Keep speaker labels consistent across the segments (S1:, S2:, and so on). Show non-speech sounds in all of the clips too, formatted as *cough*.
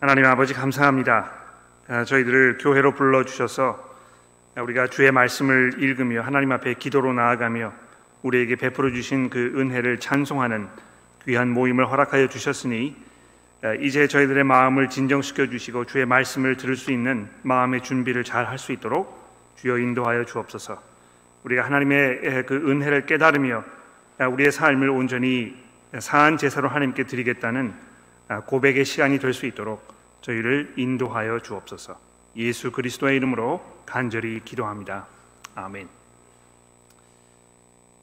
S1: 하나님 아버지 감사합니다. 아, 저희들을 교회로 불러 주셔서 우리가 주의 말씀을 읽으며 하나님 앞에 기도로 나아가며 우리에게 베풀어 주신 그 은혜를 찬송하는 귀한 모임을 허락하여 주셨으니 아, 이제 저희들의 마음을 진정시켜 주시고 주의 말씀을 들을 수 있는 마음의 준비를 잘 할 수 있도록 주여 인도하여 주옵소서. 우리가 하나님의 그 은혜를 깨달으며 아, 우리의 삶을 온전히 사한 제사로 하나님께 드리겠다는 아, 고백의 시간이 될 수 있도록 저희를 인도하여 주옵소서. 예수 그리스도의 이름으로 간절히 기도합니다. 아멘.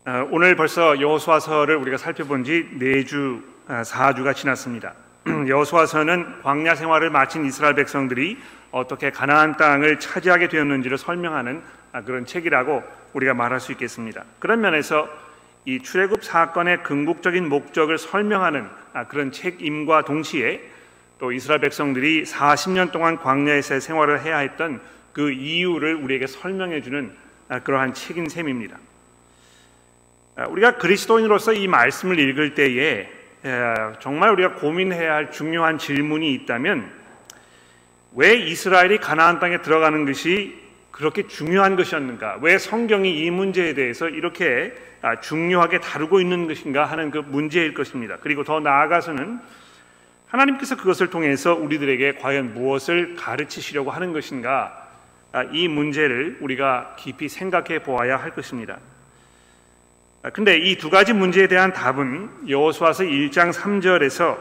S1: 아, 오늘 벌써 여호수아서를 우리가 살펴본 지 4주, 4주가 아, 지났습니다. *clears throat* 여호수아서는 광야 생활을 마친 이스라엘 백성들이 어떻게 가나안 땅을 차지하게 되었는지를 설명하는 그런 책이라고 우리가 말할 수 있겠습니다. 그런 면에서 이 출애굽 사건의 궁극적인 목적을 설명하는 아, 그런 책임과 동시에 또 이스라엘 백성들이 40년 동안 광야에서 생활을 해야 했던 그 이유를 우리에게 설명해 주는 아, 그러한 책인 셈입니다. 아, 우리가 그리스도인으로서 이 말씀을 읽을 때에 정말 우리가 고민해야 할 중요한 질문이 있다면 왜 이스라엘이 가나안 땅에 들어가는 것이 그렇게 중요한 것이었는가? 왜 성경이 이 문제에 대해서 이렇게 아, 중요하게 다루고 있는 것인가 하는 그 문제일 것입니다. 그리고 더 나아가서는 하나님께서 그것을 통해서 우리들에게 과연 무엇을 가르치시려고 하는 것인가? 아, 이 문제를 우리가 깊이 생각해 보아야 할 것입니다. 아, 근데 이 두 가지 문제에 대한 답은 여호수아서 1장 3절에서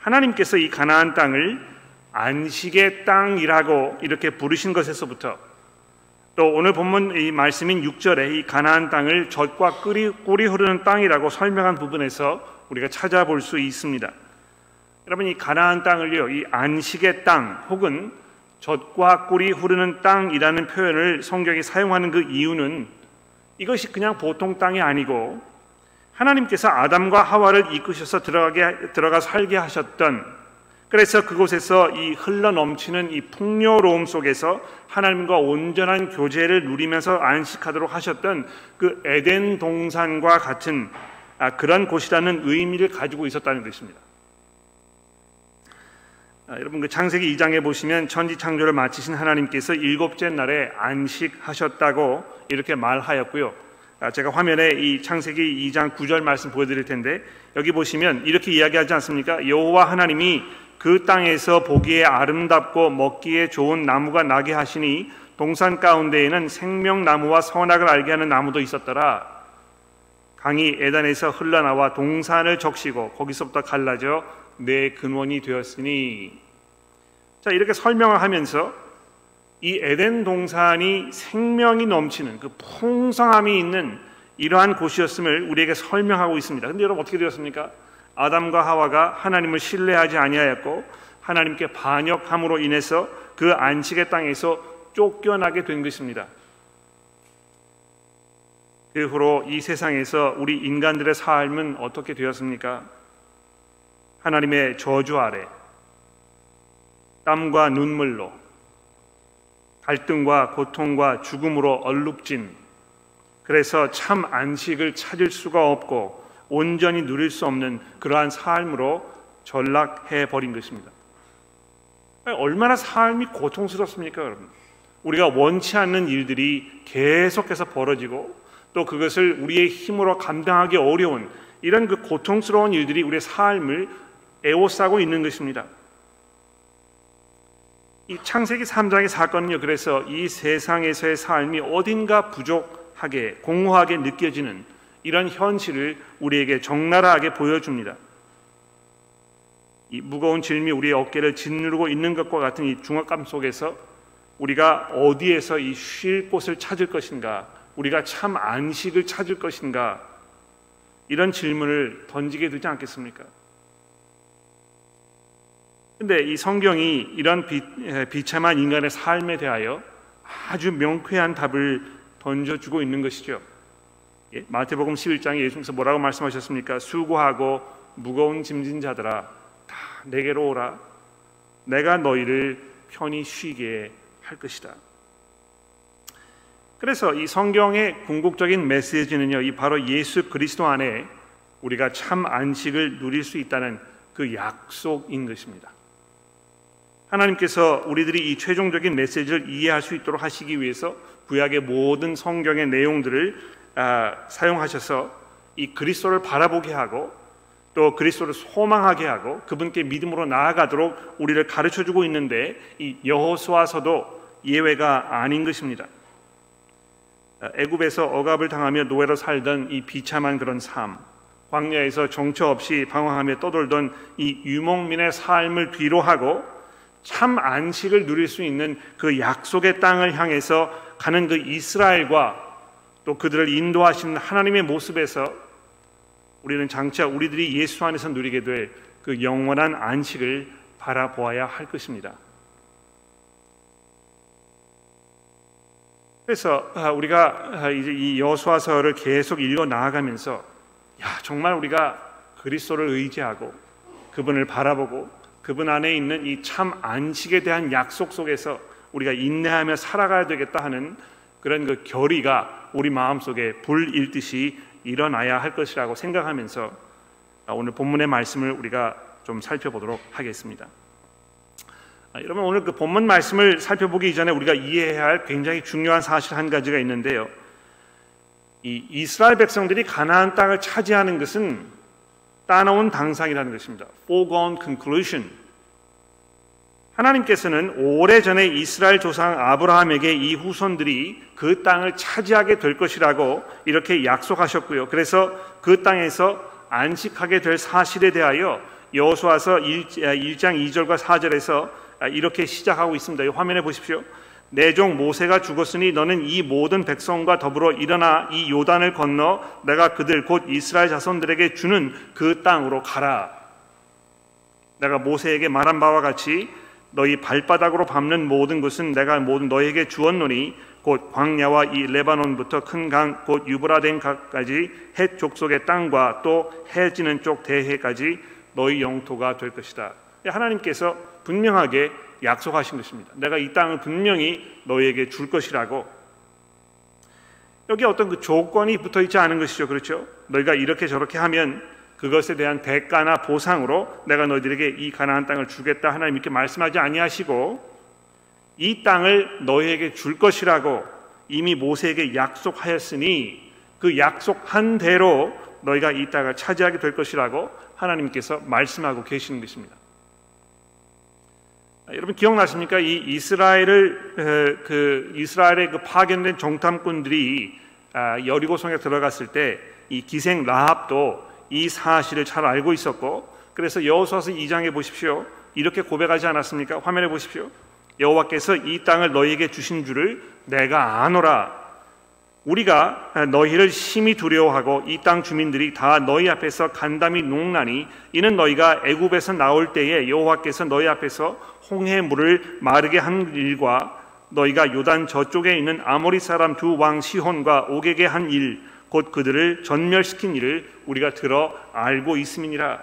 S1: 하나님께서 이 가나안 땅을 안식의 땅이라고 이렇게 부르신 것에서부터 또 오늘 본문 이 말씀인 6절에 이 가나안 땅을 젖과 꿀이, 꿀이 흐르는 땅이라고 설명한 부분에서 우리가 찾아볼 수 있습니다. 여러분 이 가나안 땅을요, 이 안식의 땅 혹은 젖과 꿀이 흐르는 땅이라는 표현을 성경이 사용하는 그 이유는 이것이 그냥 보통 땅이 아니고 하나님께서 아담과 하와를 이끄셔서 들어가게 들어가 살게 하셨던 그래서 그곳에서 이 흘러 넘치는 이 풍요로움 속에서 하나님과 온전한 교제를 누리면서 안식하도록 하셨던 그 에덴 동산과 같은 아, 그런 곳이라는 의미를 가지고 있었다는 것입니다. 아, 여러분 그 창세기 2장에 보시면 천지 창조를 마치신 하나님께서 일곱째 날에 안식하셨다고 이렇게 말하였고요. 아, 제가 화면에 이 창세기 2장 9절 말씀 보여드릴 텐데 여기 보시면 이렇게 이야기하지 않습니까? 여호와 하나님이 그 땅에서 보기에 아름답고 먹기에 좋은 나무가 나게 하시니 동산 가운데에는 생명나무와 선악을 알게 하는 나무도 있었더라. 강이 에단에서 흘러나와 동산을 적시고 거기서부터 갈라져 내 근원이 되었으니 자 이렇게 설명을 하면서 이 에덴 동산이 생명이 넘치는 그 풍성함이 있는 이러한 곳이었음을 우리에게 설명하고 있습니다. 근데 여러분 어떻게 되었습니까? 아담과 하와가 하나님을 신뢰하지 아니하였고 하나님께 반역함으로 인해서 그 안식의 땅에서 쫓겨나게 된 것입니다. 그 후로 이 세상에서 우리 인간들의 삶은 어떻게 되었습니까? 하나님의 저주 아래 땀과 눈물로 갈등과 고통과 죽음으로 얼룩진 그래서 참 안식을 찾을 수가 없고 온전히 누릴 수 없는 그러한 삶으로 전락해 버린 것입니다. 얼마나 삶이 고통스럽습니까, 여러분? 우리가 원치 않는 일들이 계속해서 벌어지고 또 그것을 우리의 힘으로 감당하기 어려운 이런 그 고통스러운 일들이 우리의 삶을 애워싸고 있는 것입니다. 이 창세기 3장의 사건은요. 그래서 이 세상에서의 삶이 어딘가 부족하게 공허하게 느껴지는 이런 현실을 우리에게 적나라하게 보여줍니다. 이 무거운 짐이 우리의 어깨를 짓누르고 있는 것과 같은 이 중압감 속에서 우리가 어디에서 이 쉴 곳을 찾을 것인가, 우리가 참 안식을 찾을 것인가, 이런 질문을 던지게 되지 않겠습니까? 근데 이 성경이 이런 비, 비참한 인간의 삶에 대하여 아주 명쾌한 답을 던져주고 있는 것이죠. 예, 마태복음 11장에 예수님께서 뭐라고 말씀하셨습니까? 수고하고 무거운 짐진 자들아 다 내게로 오라. 내가 너희를 편히 쉬게 할 것이다. 그래서 이 성경의 궁극적인 메시지는요, 이 바로 예수 그리스도 안에 우리가 참 안식을 누릴 수 있다는 그 약속인 것입니다. 하나님께서 우리들이 이 최종적인 메시지를 이해할 수 있도록 하시기 위해서 구약의 모든 성경의 내용들을 아, 사용하셔서 이 그리스도를 바라보게 하고 또 그리스도를 소망하게 하고 그분께 믿음으로 나아가도록 우리를 가르쳐 주고 있는데 이 여호수아서도 예외가 아닌 것입니다. 애굽에서 억압을 당하며 노예로 살던 이 비참한 그런 삶, 광야에서 정처 없이 방황하며 떠돌던 이 유목민의 삶을 뒤로하고 참 안식을 누릴 수 있는 그 약속의 땅을 향해서 가는 그 이스라엘과 또 그들을 인도하시는 하나님의 모습에서 우리는 장차 우리들이 예수 안에서 누리게 될 그 영원한 안식을 바라보아야 할 것입니다. 그래서 아, 우리가 아, 이제 이 여수아서를 계속 읽어 나아가면서 야 정말 우리가 그리스도를 의지하고 그분을 바라보고 그분 안에 있는 이 참 안식에 대한 약속 속에서 우리가 인내하며 살아가야 되겠다 하는 그런 그 결의가 우리 마음속에 불일듯이 일어나야 할 것이라고 생각하면서 오늘 본문의 말씀을 우리가 좀 살펴보도록 하겠습니다. 아, 여러분 오늘 그 본문 말씀을 살펴보기 이전에 우리가 이해해야 할 굉장히 중요한 사실 한 가지가 있는데요. 이 이스라엘 백성들이 가나안 땅을 차지하는 것은 따놓은 당상이라는 것입니다. foregone conclusion. 하나님께서는 오래전에 이스라엘 조상 아브라함에게 이 후손들이 그 땅을 차지하게 될 것이라고 이렇게 약속하셨고요. 그래서 그 땅에서 안식하게 될 사실에 대하여 여호수아서 1장 2절과 4절에서 이렇게 시작하고 있습니다. 화면에 보십시오. 내종 모세가 죽었으니 너는 이 모든 백성과 더불어 일어나 이 요단을 건너 내가 그들 곧 이스라엘 자손들에게 주는 그 땅으로 가라. 내가 모세에게 말한 바와 같이 너희 발바닥으로 밟는 모든 것은 내가 모든 너에게 주었노니 곧 광야와 이 레바논부터 큰 강 곧 유브라덴 강까지 해 족속의 땅과 또 해지는 쪽 대해까지 너희 영토가 될 것이다. 하나님께서 분명하게 약속하신 것입니다. 내가 이 땅을 분명히 너희에게 줄 것이라고. 여기 어떤 그 조건이 붙어 있지 않은 것이죠. 그렇죠? 너희가 이렇게 저렇게 하면 그것에 대한 대가나 보상으로 내가 너희들에게 이 가나안 땅을 주겠다 하나님 이렇게 말씀하지 아니하시고 이 땅을 너희에게 줄 것이라고 이미 모세에게 약속하였으니 그 약속한 대로 너희가 이 땅을 차지하게 될 것이라고 하나님께서 말씀하고 계시는 것입니다. 여러분 기억나십니까? 이 이스라엘을 그 이스라엘의 그 파견된 정탐꾼들이 아, 여리고성에 들어갔을 때 이 기생 라합도 이 사실을 잘 알고 있었고 그래서 여호수아서 2장에 보십시오. 이렇게 고백하지 않았습니까? 화면에 보십시오. 여호와께서 이 땅을 너희에게 주신 줄을 내가 아노라. 우리가 너희를 심히 두려워하고 이 땅 주민들이 다 너희 앞에서 간담이 농나니 이는 너희가 애굽에서 나올 때에 여호와께서 너희 앞에서 홍해 물을 마르게 한 일과 너희가 요단 저쪽에 있는 아모리 사람 두 왕 시혼과 오게게 한 일 곧 그들을 전멸시킨 일을 우리가 들어 알고 있음이니라.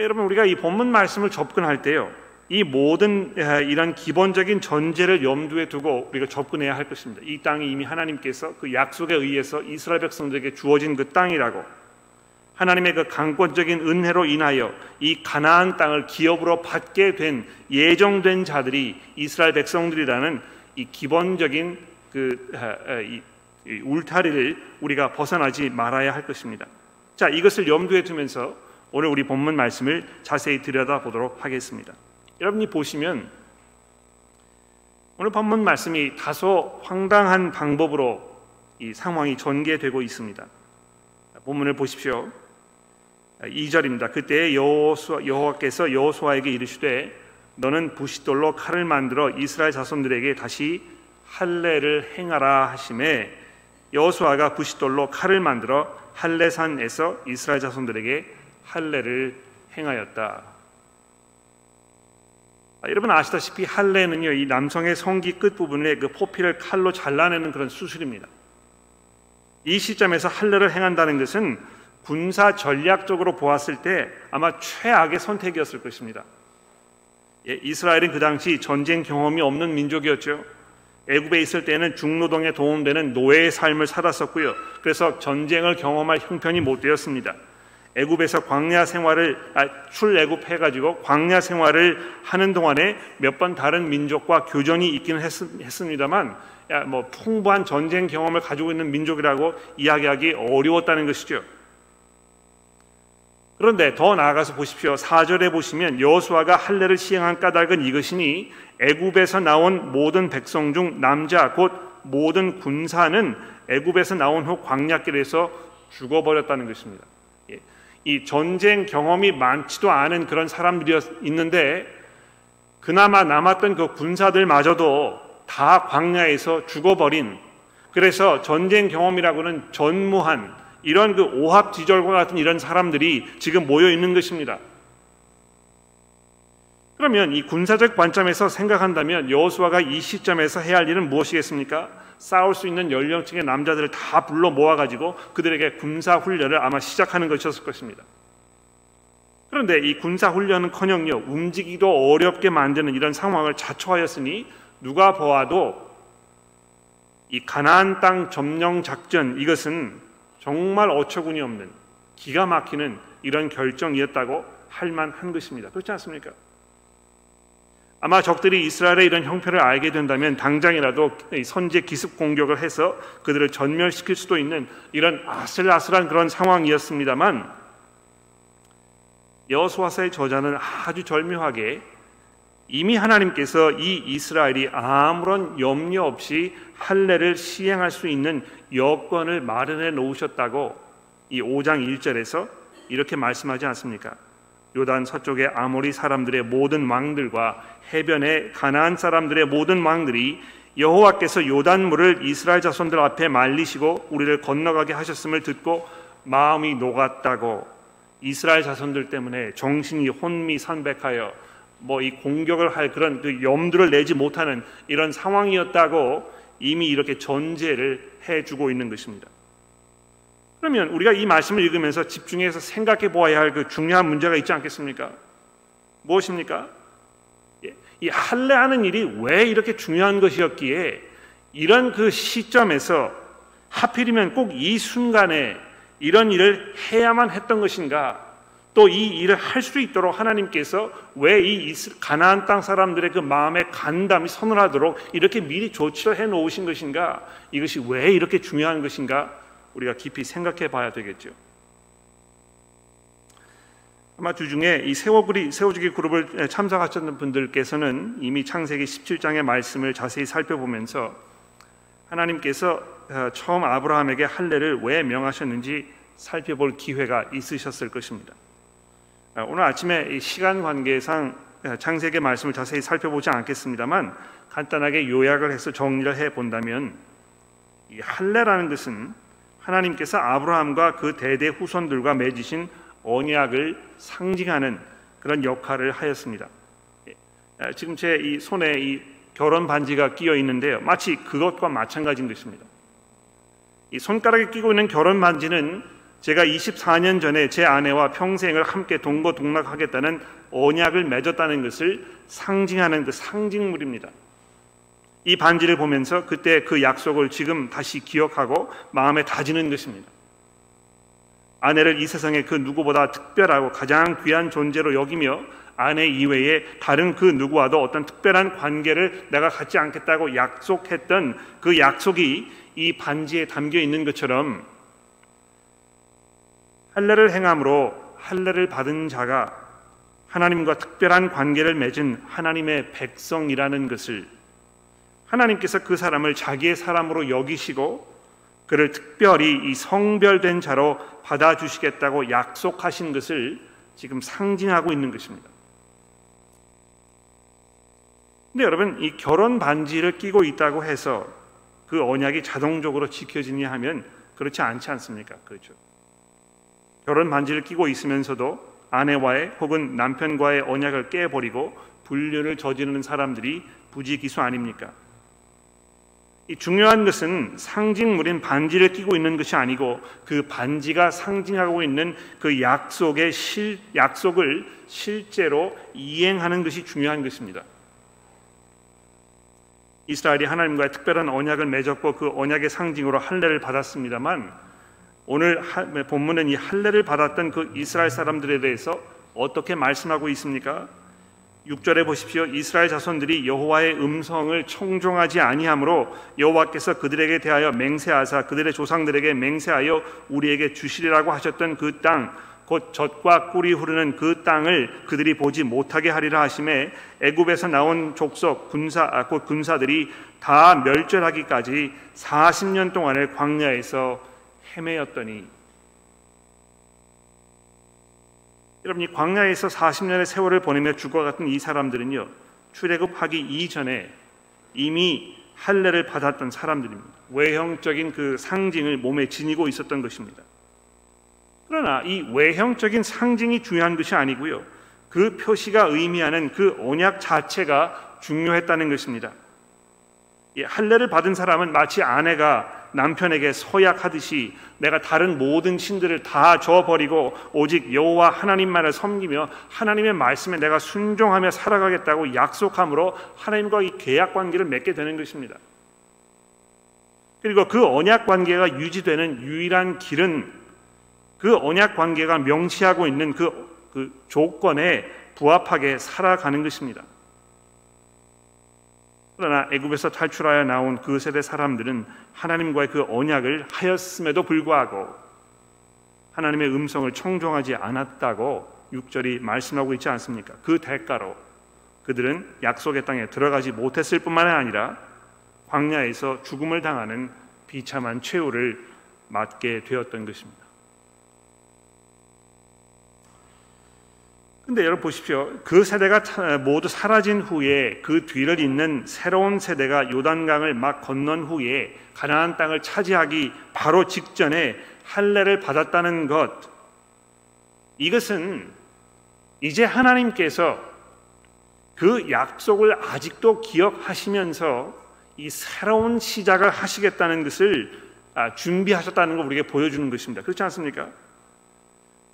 S1: 여러분 우리가 이 본문 말씀을 접근할 때요. 이 모든 이런 기본적인 전제를 염두에 두고 우리가 접근해야 할 것입니다. 이 땅이 이미 하나님께서 그 약속에 의해서 이스라엘 백성들에게 주어진 그 땅이라고 하나님의 그 강권적인 은혜로 인하여 이 가나안 땅을 기업으로 받게 된 예정된 자들이 이스라엘 백성들이라는 이 기본적인 그 이, 이 울타리를 우리가 벗어나지 말아야 할 것입니다. 자, 이것을 염두에 두면서 오늘 우리 본문 말씀을 자세히 들여다보도록 하겠습니다. 여러분이 보시면 오늘 본문 말씀이 다소 황당한 방법으로 이 상황이 전개되고 있습니다. 본문을 보십시오. 2절입니다. 그때 여호와께서 여호수아에게 이르시되 너는 부싯돌로 칼을 만들어 이스라엘 자손들에게 다시 할례를 행하라 하심에 여호수아가 부싯돌로 칼을 만들어 할례산에서 이스라엘 자손들에게 할례를 행하였다. 아, 여러분 아시다시피 할례는요 이 남성의 성기 끝 부분에 그 포피를 칼로 잘라내는 그런 수술입니다. 이 시점에서 할례를 행한다는 것은 군사 전략적으로 보았을 때 아마 최악의 선택이었을 것입니다. 예, 이스라엘은 그 당시 전쟁 경험이 없는 민족이었죠. 애굽에 있을 때는 중노동에 도움되는 노예의 삶을 살았었고요. 그래서 전쟁을 경험할 형편이 못 되었습니다. 애굽에서 광야 생활을 아, 출애굽해 가지고 광야 생활을 하는 동안에 몇 번 다른 민족과 교전이 있기는 했, 했습니다만 야, 뭐 풍부한 전쟁 경험을 가지고 있는 민족이라고 이야기하기 어려웠다는 것이죠. 그런데 더 나아가서 보십시오. 4절에 보시면 여호수아가 할례를 시행한 까닭은 이것이니 애굽에서 나온 모든 백성 중 남자 곧 모든 군사는 애굽에서 나온 후 광야길에서 죽어버렸다는 것입니다. 예. 이 전쟁 경험이 많지도 않은 그런 사람들이 있는데 그나마 남았던 그 군사들마저도 다 광야에서 죽어버린 그래서 전쟁 경험이라고는 전무한 이런 그 오합지졸과 같은 이런 사람들이 지금 모여 있는 것입니다. 그러면 이 군사적 관점에서 생각한다면 여호수아가 이 시점에서 해야 할 일은 무엇이겠습니까? 싸울 수 있는 연령층의 남자들을 다 불러 모아 가지고 그들에게 군사 훈련을 아마 시작하는 것이었을 것입니다. 그런데 이 군사 훈련은커녕요 움직이기도 어렵게 만드는 이런 상황을 자초하였으니 누가 보아도 이 가나안 땅 점령 작전 이것은 정말 어처구니 없는 기가 막히는 이런 결정이었다고 할 만한 것입니다. 그렇지 않습니까? 아마 적들이 이스라엘의 이런 형편을 알게 된다면 당장이라도 선제 기습 공격을 해서 그들을 전멸시킬 수도 있는 이런 아슬아슬한 그런 상황이었습니다만 여호수아서의 저자는 아주 절묘하게 이미 하나님께서 이 이스라엘이 아무런 염려 없이 할례를 시행할 수 있는 여건을 마련해 놓으셨다고 이 5장 1절에서 이렇게 말씀하지 않습니까? 요단 서쪽의 아모리 사람들의 모든 왕들과 해변의 가나안 사람들의 모든 왕들이 여호와께서 요단물을 이스라엘 자손들 앞에 말리시고 우리를 건너가게 하셨음을 듣고 마음이 녹았다고 이스라엘 자손들 때문에 정신이 혼미산백하여 뭐 이 공격을 할 그런 그 염두를 내지 못하는 이런 상황이었다고 이미 이렇게 전제를 해주고 있는 것입니다. 그러면 우리가 이 말씀을 읽으면서 집중해서 생각해 보아야 할 그 중요한 문제가 있지 않겠습니까? 무엇입니까? 예, 이 할례하는 일이 왜 이렇게 중요한 것이었기에 이런 그 시점에서 하필이면 꼭 이 순간에 이런 일을 해야만 했던 것인가? 또 이 일을 할 수 있도록 하나님께서 왜 이 가나안 땅 사람들의 그 마음의 간담이 서늘하도록 이렇게 미리 조치를 해 놓으신 것인가? 이것이 왜 이렇게 중요한 것인가? 우리가 깊이 생각해 봐야 되겠죠. 아마 주중에 이 세워그리 세워주기 그룹을 참석하셨던 분들께서는 이미 창세기 17장의 말씀을 자세히 살펴보면서 하나님께서 어, 처음 아브라함에게 할례를 왜 명하셨는지 살펴볼 기회가 있으셨을 것입니다. 어, 오늘 아침에 시간 관계상 어, 창세기 말씀을 자세히 살펴보지 않겠습니다만 간단하게 요약을 해서 정리를 해 본다면 이 할례라는 것은 하나님께서 아브라함과 그 대대 후손들과 맺으신 언약을 상징하는 그런 역할을 하였습니다. 예, 지금 제 이 손에 이 결혼 반지가 끼어 있는데요. 마치 그것과 마찬가지인 것입니다. 이 손가락에 끼고 있는 결혼 반지는 제가 24년 전에 제 아내와 평생을 함께 동거동락하겠다는 언약을 맺었다는 것을 상징하는 그 상징물입니다. 이 반지를 보면서 그때 그 약속을 지금 다시 기억하고 마음에 다지는 것입니다. 아내를 이 세상에 그 누구보다 특별하고 가장 귀한 존재로 여기며 아내 이외에 다른 그 누구와도 어떤 특별한 관계를 내가 갖지 않겠다고 약속했던 그 약속이 이 반지에 담겨 있는 것처럼 할례를 행함으로 할례를 받은 자가 하나님과 특별한 관계를 맺은 하나님의 백성이라는 것을 하나님께서 그 사람을 자기의 사람으로 여기시고 그를 특별히 이 성별된 자로 받아주시겠다고 약속하신 것을 지금 상징하고 있는 것입니다. 근데 여러분 이 결혼 반지를 끼고 있다고 해서 그 언약이 자동적으로 지켜지냐 하면 그렇지 않지 않습니까? 그렇죠. 결혼 반지를 끼고 있으면서도 아내와의 혹은 남편과의 언약을 깨버리고 불륜을 저지르는 사람들이 부지기수 아닙니까? 이 중요한 것은 상징물인 반지를 끼고 있는 것이 아니고 그 반지가 상징하고 있는 그 약속의 실, 약속을 실제로 이행하는 것이 중요한 것입니다. 이스라엘이 하나님과의 특별한 언약을 맺었고 그 언약의 상징으로 할례를 받았습니다만 오늘 본문은 이 할례를 받았던 그 이스라엘 사람들에 대해서 어떻게 말씀하고 있습니까? 6절에 보십시오. 이스라엘 자손들이 여호와의 음성을 청종하지 아니하므로 여호와께서 그들에게 대하여 맹세하사 그들의 조상들에게 맹세하여 우리에게 주시리라고 하셨던 그 땅 곧 젖과 꿀이 흐르는 그 땅을 그들이 보지 못하게 하리라 하심에 애굽에서 나온 족속 군사 아, 곧 군사들이 다 멸절하기까지 40년 동안을 광야에서 헤매였더니 여러분 이 광야에서 40년의 세월을 보내며 죽어 같은 이 사람들은요 출애굽하기 이전에 이미 할례를 받았던 사람들입니다. 외형적인 그 상징을 몸에 지니고 있었던 것입니다. 그러나 이 외형적인 상징이 중요한 것이 아니고요. 그 표시가 의미하는 그 언약 자체가 중요했다는 것입니다. 할례를 받은 사람은 마치 아내가 남편에게 서약하듯이 내가 다른 모든 신들을 다 저버리고 오직 여호와 하나님만을 섬기며 하나님의 말씀에 내가 순종하며 살아가겠다고 약속함으로 하나님과 이 계약 관계를 맺게 되는 것입니다. 그리고 그 언약 관계가 유지되는 유일한 길은 그 언약 관계가 명시하고 있는 그, 그 조건에 부합하게 살아가는 것입니다. 그러나 애굽에서 탈출하여 나온 그 세대 사람들은 하나님과의 그 언약을 하였음에도 불구하고 하나님의 음성을 청종하지 않았다고 6절이 말씀하고 있지 않습니까? 그 대가로 그들은 약속의 땅에 들어가지 못했을 뿐만 아니라 광야에서 죽음을 당하는 비참한 최후를 맞게 되었던 것입니다. 근데 여러분 보십시오. 그 세대가 모두 사라진 후에 그 뒤를 잇는 새로운 세대가 요단강을 막 건넌 후에 가나안 땅을 차지하기 바로 직전에 할례를 받았다는 것. 이것은 이제 하나님께서 그 약속을 아직도 기억하시면서 이 새로운 시작을 하시겠다는 것을 아, 준비하셨다는 걸 우리에게 보여주는 것입니다. 그렇지 않습니까?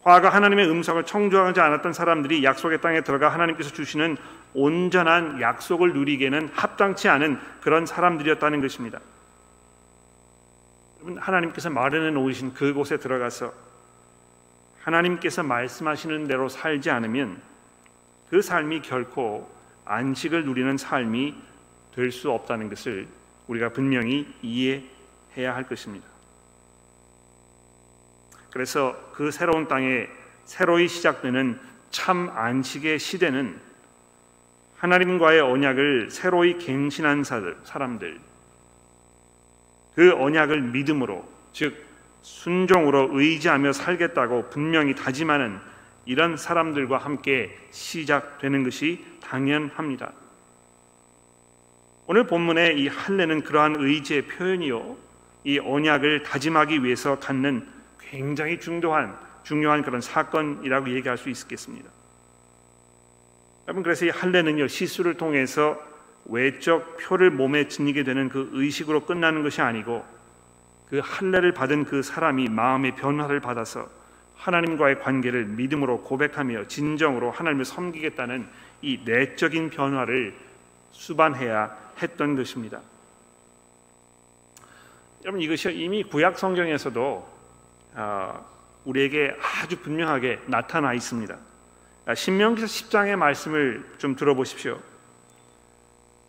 S1: 과거 하나님의 음성을 청조하지 않았던 사람들이 약속의 땅에 들어가 하나님께서 주시는 온전한 약속을 누리기에는 합당치 않은 그런 사람들이었다는 것입니다. 하나님께서 마련해 놓으신 그곳에 들어가서 하나님께서 말씀하시는 대로 살지 않으면 그 삶이 결코 안식을 누리는 삶이 될 수 없다는 것을 우리가 분명히 이해해야 할 것입니다. 그래서 그 새로운 땅에 새로이 시작되는 참 안식의 시대는 하나님과의 언약을 새로이 갱신한 사람들, 그 언약을 믿음으로, 즉 순종으로 의지하며 살겠다고 분명히 다짐하는 이런 사람들과 함께 시작되는 것이 당연합니다. 오늘 본문의 이 할례는 그러한 의지의 표현이요, 이 언약을 다짐하기 위해서 갖는 굉장히 중요한 중요한 그런 사건이라고 얘기할 수 있겠습니다. 여러분 그래서 이 할례는요 시술을 통해서 외적 표를 몸에 지니게 되는 그 의식으로 끝나는 것이 아니고 그 할례를 받은 그 사람이 마음의 변화를 받아서 하나님과의 관계를 믿음으로 고백하며 진정으로 하나님을 섬기겠다는 이 내적인 변화를 수반해야 했던 것입니다. 여러분 이것이 이미 구약 성경에서도 어, 우리에게 아주 분명하게 나타나 있습니다. 아, 신명기서 10장의 말씀을 좀 들어보십시오.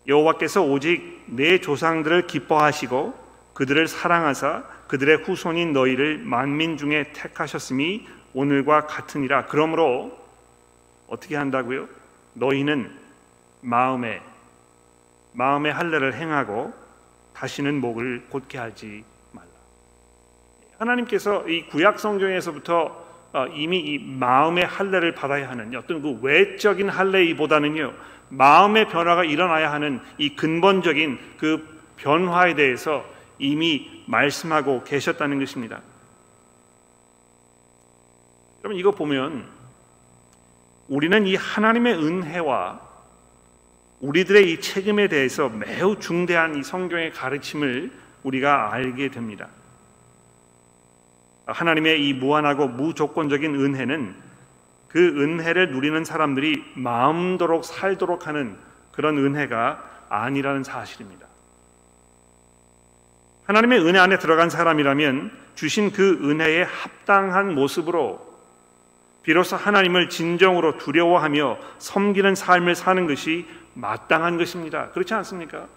S1: 여호와께서 오직 내 조상들을 기뻐하시고 그들을 사랑하사 그들의 후손인 너희를 만민 중에 택하셨음이 오늘과 같으니라. 그러므로 어떻게 한다고요? 너희는 마음에 마음의 할례를 행하고 다시는 목을 곧게 하지 하나님께서 이 구약 성경에서부터 어, 이미 이 마음의 할례를 받아야 하는 어떤 그 외적인 할례이보다는요 마음의 변화가 일어나야 하는 이 근본적인 그 변화에 대해서 이미 말씀하고 계셨다는 것입니다. 여러분 이거 보면 우리는 이 하나님의 은혜와 우리들의 이 책임에 대해서 매우 중대한 이 성경의 가르침을 우리가 알게 됩니다. 하나님의 이 무한하고 무조건적인 은혜는 그 은혜를 누리는 사람들이 마음도록 살도록 하는 그런 은혜가 아니라는 사실입니다. 하나님의 은혜 안에 들어간 사람이라면 주신 그 은혜에 합당한 모습으로 비로소 하나님을 진정으로 두려워하며 섬기는 삶을 사는 것이 마땅한 것입니다. 그렇지 않습니까?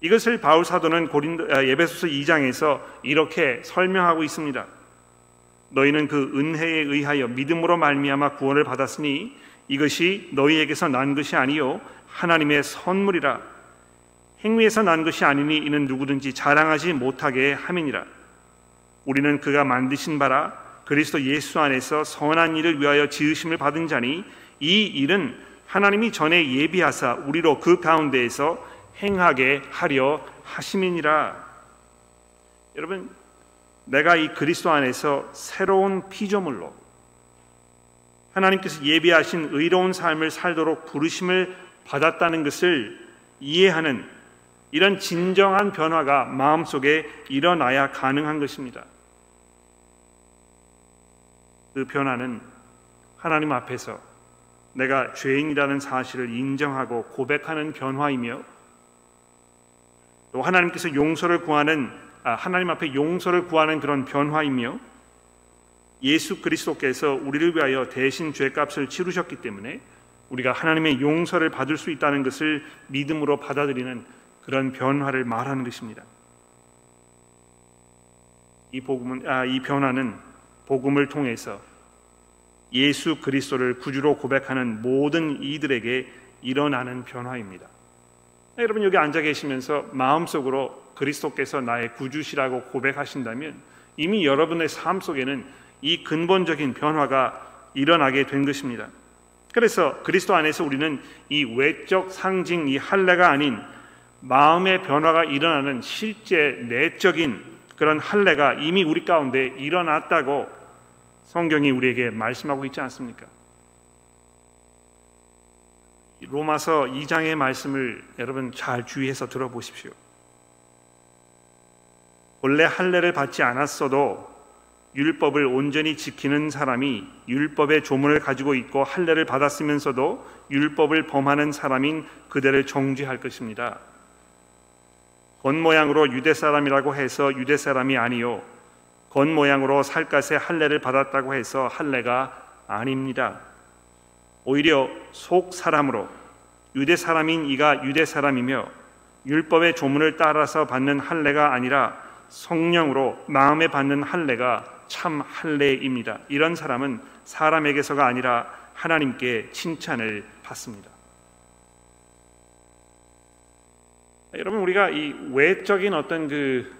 S1: 이것을 바울 사도는 고린도 아, 예배소서 2장에서 이렇게 설명하고 있습니다. 너희는 그 은혜에 의하여 믿음으로 말미암아 구원을 받았으니 이것이 너희에게서 난 것이 아니요 하나님의 선물이라 행위에서 난 것이 아니니 이는 누구든지 자랑하지 못하게 함이니라 우리는 그가 만드신 바라 그리스도 예수 안에서 선한 일을 위하여 지으심을 받은 자니 이 일은 하나님이 전에 예비하사 우리로 그 가운데에서 행하게 하려 하심이니라 여러분 내가 이 그리스도 안에서 새로운 피조물로 하나님께서 예비하신 의로운 삶을 살도록 부르심을 받았다는 것을 이해하는 이런 진정한 변화가 마음속에 일어나야 가능한 것입니다. 그 변화는 하나님 앞에서 내가 죄인이라는 사실을 인정하고 고백하는 변화이며 또 하나님께서 용서를 구하는 아, 하나님 앞에 용서를 구하는 그런 변화이며 예수 그리스도께서 우리를 위하여 대신 죄값을 치르셨기 때문에 우리가 하나님의 용서를 받을 수 있다는 것을 믿음으로 받아들이는 그런 변화를 말하는 것입니다. 이 복음은 아, 이 변화는 복음을 통해서 예수 그리스도를 구주로 고백하는 모든 이들에게 일어나는 변화입니다. 여러분 여기 앉아 계시면서 마음속으로 그리스도께서 나의 구주시라고 고백하신다면 이미 여러분의 삶 속에는 이 근본적인 변화가 일어나게 된 것입니다. 그래서 그리스도 안에서 우리는 이 외적 상징 이 할례가 아닌 마음의 변화가 일어나는 실제 내적인 그런 할례가 이미 우리 가운데 일어났다고 성경이 우리에게 말씀하고 있지 않습니까? 로마서 2장의 말씀을 여러분 잘 주의해서 들어보십시오. 본래 할례를 받지 않았어도 율법을 온전히 지키는 사람이 율법의 조문을 가지고 있고 할례를 받았으면서도 율법을 범하는 사람인 그대를 정죄할 것입니다. 겉모양으로 유대 사람이라고 해서 유대 사람이 아니요 겉모양으로 살갗의 할례를 받았다고 해서 할례가 아닙니다. 오히려 속 사람으로 유대 사람인 이가 유대 사람이며 율법의 조문을 따라서 받는 할례가 아니라 성령으로 마음에 받는 할례가 참 할례입니다. 이런 사람은 사람에게서가 아니라 하나님께 칭찬을 받습니다. 여러분 우리가 이 외적인 어떤 그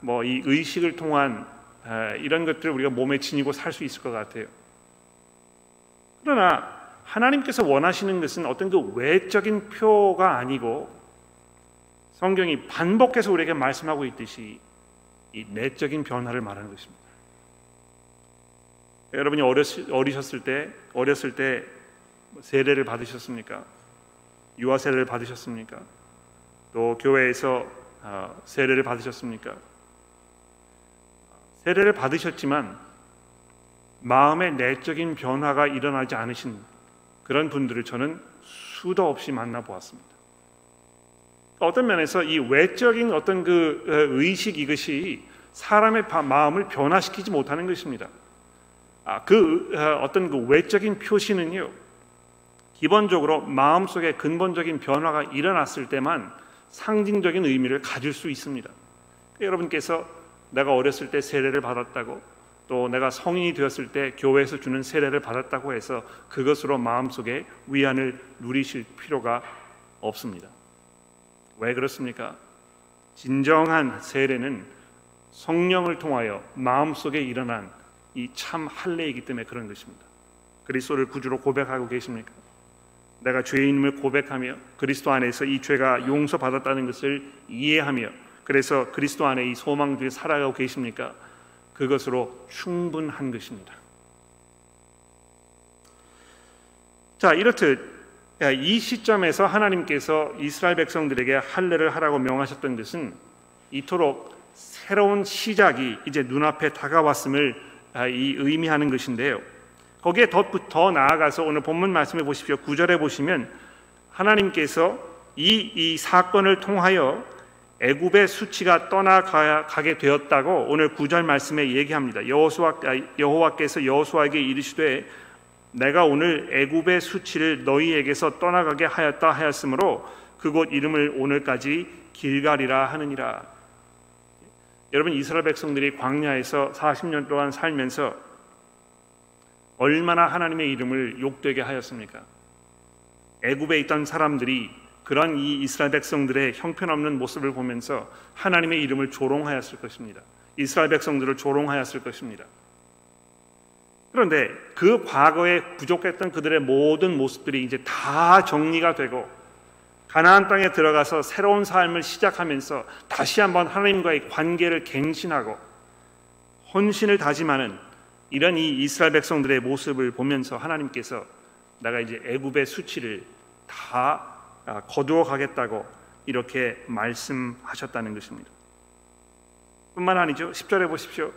S1: 뭐이 어, 의식을 통한 어, 이런 것들을 우리가 몸에 지니고 살 수 있을 것 같아요. 그러나 하나님께서 원하시는 것은 어떤 그 외적인 표가 아니고 성경이 반복해서 우리에게 말씀하고 있듯이 이 내적인 변화를 말하는 것입니다. 여러분이 어리셨을 때 어렸을 때 세례를 받으셨습니까? 유아 세례를 받으셨습니까? 또 교회에서 어, 세례를 받으셨습니까? 세례를 받으셨지만 마음의 내적인 변화가 일어나지 않으신 그런 분들을 저는 수도 없이 만나 보았습니다. 어떤 면에서 이 외적인 어떤 그 어, 의식 이것이 사람의 마음을 변화시키지 못하는 것입니다. 아, 그 어, 어떤 그 외적인 표시는요, 기본적으로 마음 속에 근본적인 변화가 일어났을 때만 상징적인 의미를 가질 수 있습니다. 여러분께서 내가 어렸을 때 세례를 받았다고 또 내가 성인이 되었을 때 교회에서 주는 세례를 받았다고 해서 그것으로 마음속에 위안을 누리실 필요가 없습니다. 왜 그렇습니까? 진정한 세례는 성령을 통하여 마음속에 일어난 이 참 할례이기 때문에 그런 것입니다. 그리스도를 구주로 고백하고 계십니까? 내가 죄인임을 고백하며 그리스도 안에서 이 죄가 용서받았다는 것을 이해하며 그래서 그리스도 안에 이 소망 중에 살아가고 계십니까? 그것으로 충분한 것입니다. 자, 이렇듯 이 시점에서 하나님께서 이스라엘 백성들에게 할례를 하라고 명하셨던 것은 이토록 새로운 시작이 이제 눈앞에 다가왔음을 아, 이 의미하는 것인데요. 거기에 더, 더 나아가서 오늘 본문 말씀해 보십시오. 구절에 보시면 하나님께서 이, 이 사건을 통하여 애굽의 수치가 떠나가게 되었다고 오늘 구절 말씀에 얘기합니다. 여호수아 아, 여호와께서 여호수아에게 이르시되 내가 오늘 애굽의 수치를 너희에게서 떠나가게 하였다 하였으므로 그곳 이름을 오늘까지 길갈이라 하느니라. 여러분 이스라엘 백성들이 광야에서 40년 동안 살면서 얼마나 하나님의 이름을 욕되게 하였습니까? 애굽에 있던 사람들이 그런 이 이스라엘 백성들의 형편없는 모습을 보면서 하나님의 이름을 조롱하였을 것입니다. 이스라엘 백성들을 조롱하였을 것입니다. 그런데 그 과거에 부족했던 그들의 모든 모습들이 이제 다 정리가 되고 가나안 땅에 들어가서 새로운 삶을 시작하면서 다시 한번 하나님과의 관계를 갱신하고 헌신을 다짐하는 이런 이 이스라엘 백성들의 모습을 보면서 하나님께서 내가 이제 애굽의 수치를 다 아, 거두어 가겠다고 이렇게 말씀하셨다는 것입니다. 뿐만 아니죠. 10절에 보십시오.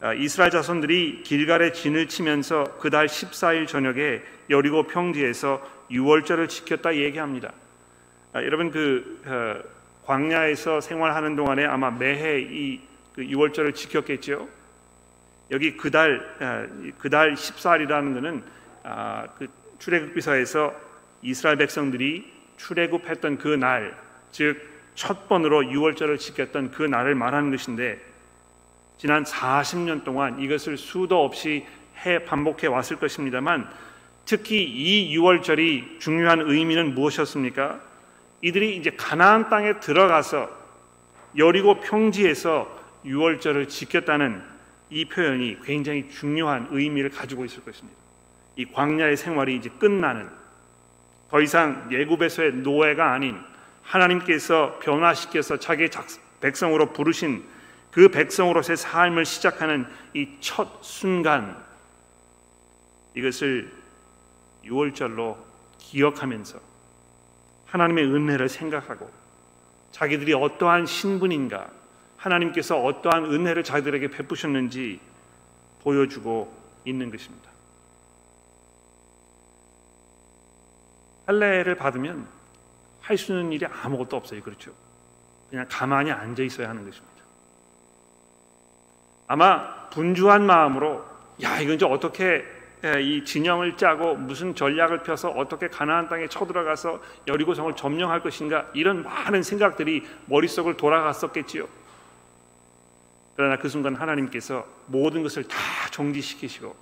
S1: 아, 이스라엘 자손들이 길갈에 진을 치면서 그달 14일 저녁에 여리고 평지에서 유월절을 지켰다 얘기합니다. 아, 여러분 그 어, 광야에서 생활하는 동안에 아마 매해 이그 유월절을 지켰겠죠. 여기 그달 그달 14일이라는 것은 그 출애굽기서에서 이스라엘 백성들이 출애굽했던 그 날, 즉 첫 번으로 유월절을 지켰던 그 날을 말하는 것인데 지난 40년 동안 이것을 수도 없이 해 반복해 왔을 것입니다만 특히 이 유월절이 중요한 의미는 무엇이었습니까? 이들이 이제 가나안 땅에 들어가서 여리고 평지에서 유월절을 지켰다는 이 표현이 굉장히 중요한 의미를 가지고 있을 것입니다. 이 광야의 생활이 이제 끝나는 더 이상 예굽에서의 노예가 아닌 하나님께서 변화시켜서 자기 백성으로 부르신 그 백성으로서의 삶을 시작하는 이 첫 순간 이것을 유월절로 기억하면서 하나님의 은혜를 생각하고 자기들이 어떠한 신분인가 하나님께서 어떠한 은혜를 자기들에게 베푸셨는지 보여주고 있는 것입니다. 할례를 받으면 할 수 있는 일이 아무것도 없어요. 그렇죠? 그냥 가만히 앉아 있어야 하는 것입니다. 아마 분주한 마음으로 야 이건 이제 어떻게 이 진영을 짜고 무슨 전략을 펴서 어떻게 가나안 땅에 쳐들어가서 여리고성을 점령할 것인가 이런 많은 생각들이 머릿속을 돌아갔었겠지요. 그러나 그 순간 하나님께서 모든 것을 다 정지시키시고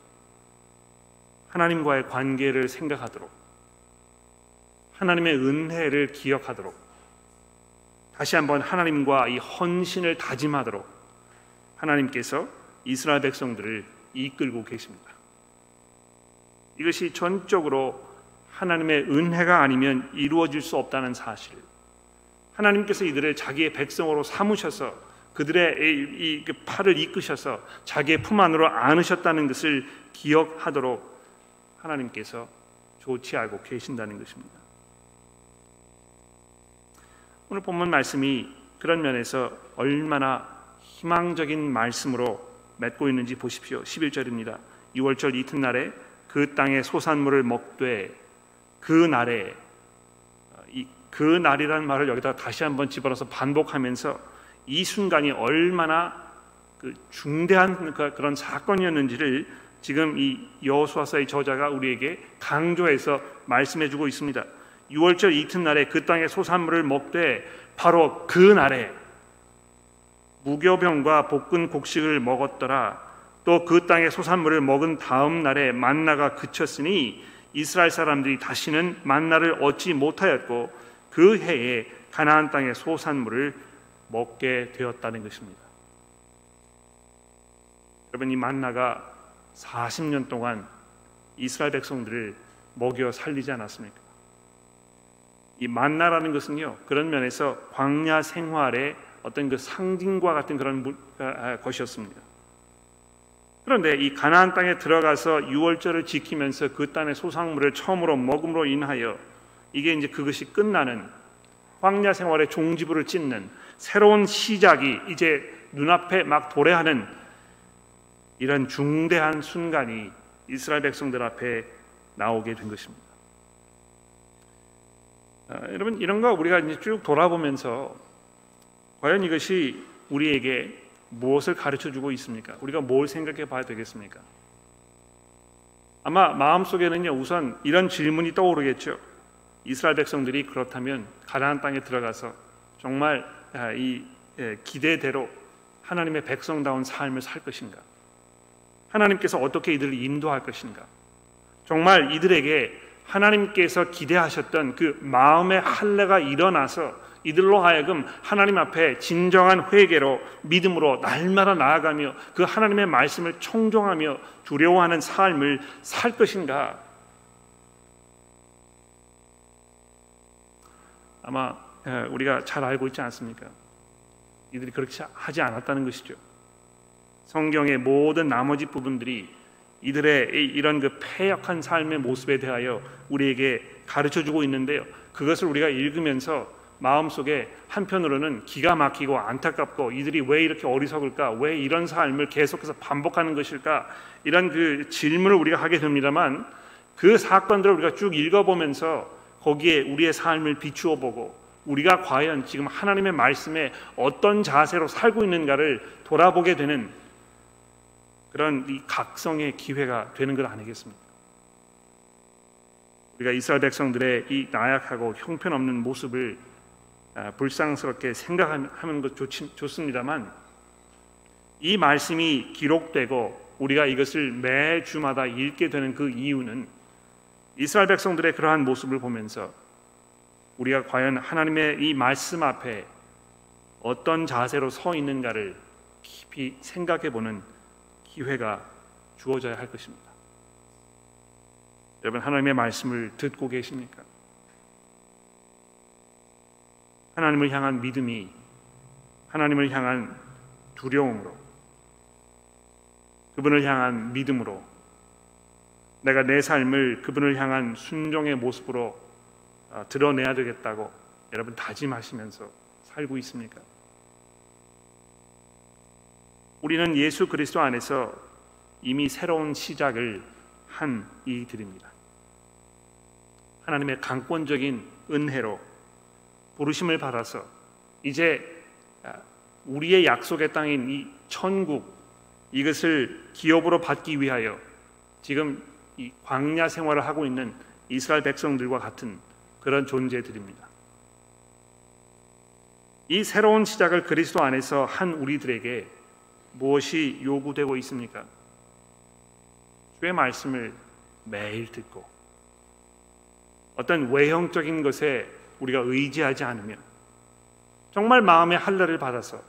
S1: 하나님과의 관계를 생각하도록 하나님의 은혜를 기억하도록 다시 한번 하나님과 이 헌신을 다짐하도록 하나님께서 이스라엘 백성들을 이끌고 계십니다. 이것이 전적으로 하나님의 은혜가 아니면 이루어질 수 없다는 사실. 하나님께서 이들을 자기의 백성으로 삼으셔서 그들의 이그 팔을 이끄셔서 자기의 품 안으로 안으셨다는 것을 기억하도록 하나님께서 알고 계신다는 것입니다. 오늘 본문 말씀이 그런 면에서 얼마나 희망적인 말씀으로 맺고 있는지 보십시오. 11절입니다. 6월절 이튿날에 그 땅의 소산물을 먹되 그 날에 그 날이라는 말을 여기다 다시 한번 집어넣어서 반복하면서 이 순간이 얼마나 그 중대한 그 그런 사건이었는지를 지금 이 여호수아서의 저자가 우리에게 강조해서 말씀해주고 있습니다. 6월절 이튿날에 그 땅의 소산물을 먹되 바로 그 날에 무교병과 볶은 곡식을 먹었더라. 또 그 땅의 소산물을 먹은 다음 날에 만나가 그쳤으니 이스라엘 사람들이 다시는 만나를 얻지 못하였고 그 해에 가나안 땅의 소산물을 먹게 되었다는 것입니다. 여러분 이 만나가 40년 동안 이스라엘 백성들을 먹여 살리지 않았습니까? 이 만나라는 것은요 그런 면에서 광야 생활의 어떤 그 상징과 같은 그런 아, 아, 것이었습니다. 그런데 이 가나안 땅에 들어가서 유월절을 지키면서 그 땅의 소상물을 처음으로 먹음으로 인하여 이게 이제 그것이 끝나는 광야 생활의 종지부를 찢는 새로운 시작이 이제 눈앞에 막 도래하는 이런 중대한 순간이 이스라엘 백성들 앞에 나오게 된 것입니다. 아, 여러분 이런 거 우리가 이제 쭉 돌아보면서 과연 이것이 우리에게 무엇을 가르쳐 주고 있습니까? 우리가 뭘 생각해 봐야 되겠습니까? 아마 마음속에는요 우선 이런 질문이 떠오르겠죠. 이스라엘 백성들이 그렇다면 가나안 땅에 들어가서 정말 아, 이 예, 기대대로 하나님의 백성다운 삶을 살 것인가? 하나님께서 어떻게 이들을 인도할 것인가? 정말 이들에게 하나님께서 기대하셨던 그 마음의 할례가 일어나서 이들로 하여금 하나님 앞에 진정한 회개로 믿음으로 날마다 나아가며 그 하나님의 말씀을 청종하며 두려워하는 삶을 살 것인가? 아마 예, 우리가 잘 알고 있지 않습니까? 이들이 그렇게 하지 않았다는 것이죠. 성경의 모든 나머지 부분들이 이들의 이런 그 패역한 삶의 모습에 대하여 우리에게 가르쳐 주고 있는데요. 그것을 우리가 읽으면서 마음속에 한편으로는 기가 막히고 안타깝고 이들이 왜 이렇게 어리석을까? 왜 이런 삶을 계속해서 반복하는 것일까? 이런 그 질문을 우리가 하게 됩니다만 그 사건들을 우리가 쭉 읽어보면서 거기에 우리의 삶을 비추어 보고 우리가 과연 지금 하나님의 말씀에 어떤 자세로 살고 있는가를 돌아보게 되는 그런 이 각성의 기회가 되는 것 아니겠습니까? 우리가 이스라엘 백성들의 이 나약하고 형편없는 모습을 아, 불쌍스럽게 생각하는 것 좋, 습니다만 이 말씀이 기록되고 우리가 이것을 매 주마다 읽게 되는 그 이유는 이스라엘 백성들의 그러한 모습을 보면서 우리가 과연 하나님의 이 말씀 앞에 어떤 자세로 서 있는가를 깊이 생각해 보는 기회가 주어져야 할 것입니다. 여러분 하나님의 말씀을 듣고 계십니까? 하나님을 향한 믿음이 하나님을 향한 두려움으로 그분을 향한 믿음으로 내가 내 삶을 그분을 향한 순종의 모습으로 어, 드러내야 되겠다고 여러분 다짐하시면서 살고 있습니까? 우리는 예수 그리스도 안에서 이미 새로운 시작을 한 이들입니다. 하나님의 강권적인 은혜로 부르심을 받아서 이제 아, 우리의 약속의 땅인 이 천국 이것을 기업으로 받기 위하여 지금 이 광야 생활을 하고 있는 이스라엘 백성들과 같은 그런 존재들입니다. 이 새로운 시작을 그리스도 안에서 한 우리들에게 무엇이 요구되고 있습니까? 주의 말씀을 매일 듣고 어떤 외형적인 것에 우리가 의지하지 않으면 정말 마음의 할례를 받아서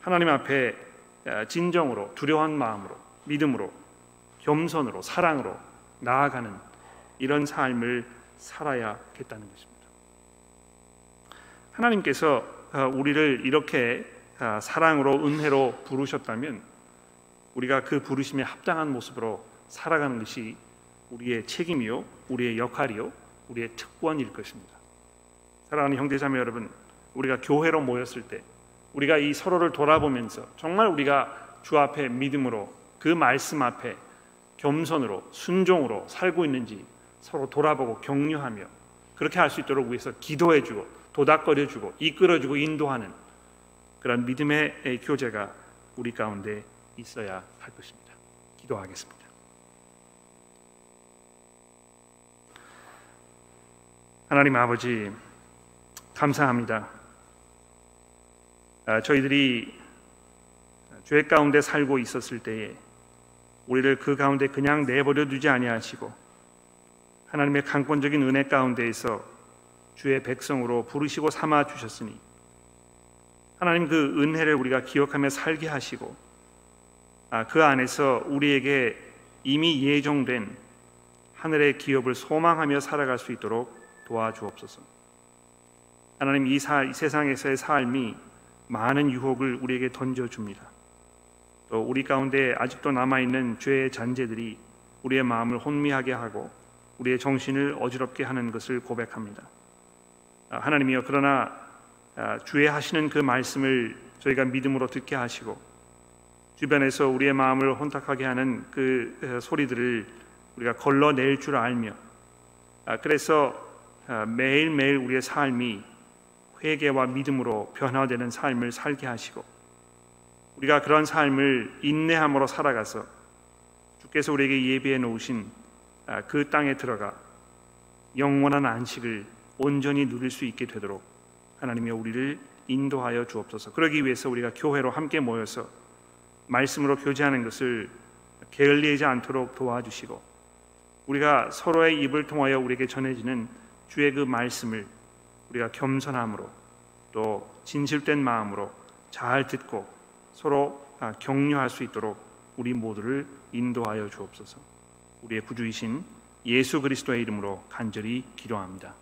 S1: 하나님 앞에 진정으로 두려운 마음으로 믿음으로 겸손으로 사랑으로 나아가는 이런 삶을 살아야겠다는 것입니다. 하나님께서 어, 우리를 이렇게 어, 사랑으로 은혜로 부르셨다면 우리가 그 부르심에 합당한 모습으로 살아가는 것이 우리의 책임이요, 우리의 역할이요, 우리의 특권일 것입니다. 사랑하는 형제자매 여러분, 우리가 교회로 모였을 때 우리가 이 서로를 돌아보면서 정말 우리가 주 앞에 믿음으로 그 말씀 앞에 겸손으로 순종으로 살고 있는지 서로 돌아보고 격려하며 그렇게 할 수 있도록 위해서 기도해주고 도닥거려주고 이끌어주고 인도하는 그런 믿음의 교제가 우리 가운데 있어야 할 것입니다. 기도하겠습니다. 하나님 아버지 감사합니다. 아, 저희들이 죄 가운데 살고 있었을 때에 우리를 그 가운데 그냥 내버려 두지 아니하시고 하나님의 강권적인 은혜 가운데에서 주의 백성으로 부르시고 삼아 주셨으니 하나님 그 은혜를 우리가 기억하며 살게 하시고 아, 그 안에서 우리에게 이미 예정된 하늘의 기업을 소망하며 살아갈 수 있도록 도와주옵소서. 하나님 이, 사, 이 세상에서의 삶이 많은 유혹을 우리에게 던져줍니다. 또 우리 가운데 아직도 남아 있는 죄의 잔재들이 우리의 마음을 혼미하게 하고 우리의 정신을 어지럽게 하는 것을 고백합니다. 아, 하나님이여 그러나 아, 주의 하시는 그 말씀을 저희가 믿음으로 듣게 하시고 주변에서 우리의 마음을 혼탁하게 하는 그 소리들을 우리가 걸러낼 줄 알며 아, 그래서 매일매일 우리의 삶이 회개와 믿음으로 변화되는 삶을 살게 하시고 우리가 그런 삶을 인내함으로 살아가서 주께서 우리에게 예비해 놓으신 아, 그 땅에 들어가 영원한 안식을 온전히 누릴 수 있게 되도록 하나님이 우리를 인도하여 주옵소서. 그러기 위해서 우리가 교회로 함께 모여서 말씀으로 교제하는 것을 게을리하지 않도록 도와주시고 우리가 서로의 입을 통하여 우리에게 전해지는 주의 그 말씀을 우리가 겸손함으로 또 진실된 마음으로 잘 듣고 서로 아, 격려할 수 있도록 우리 모두를 인도하여 주옵소서. 우리의 구주이신 예수 그리스도의 이름으로 간절히 기도합니다.